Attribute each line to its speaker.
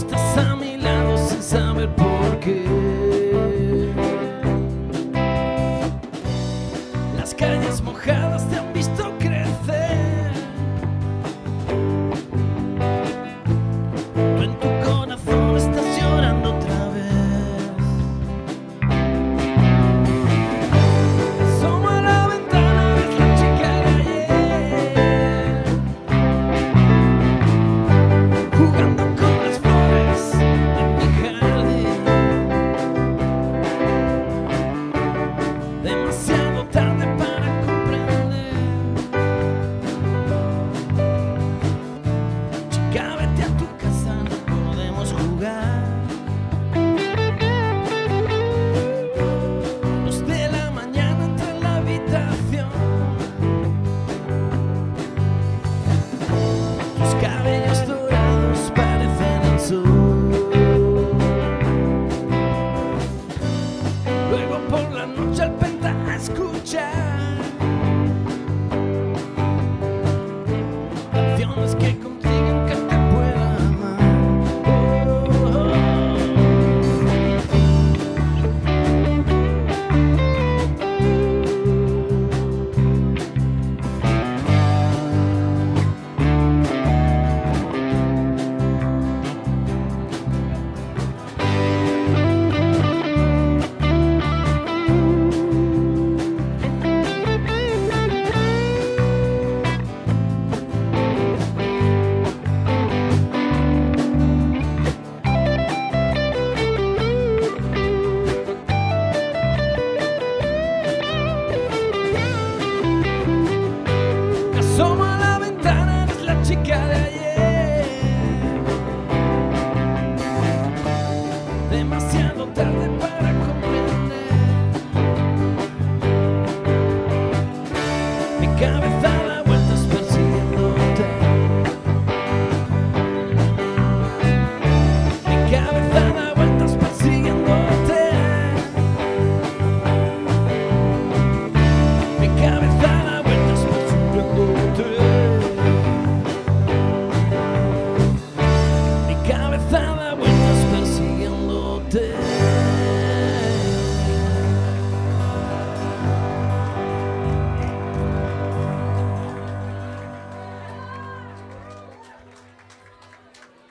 Speaker 1: estás a mi lado sin saber por qué. Las calles mojadas.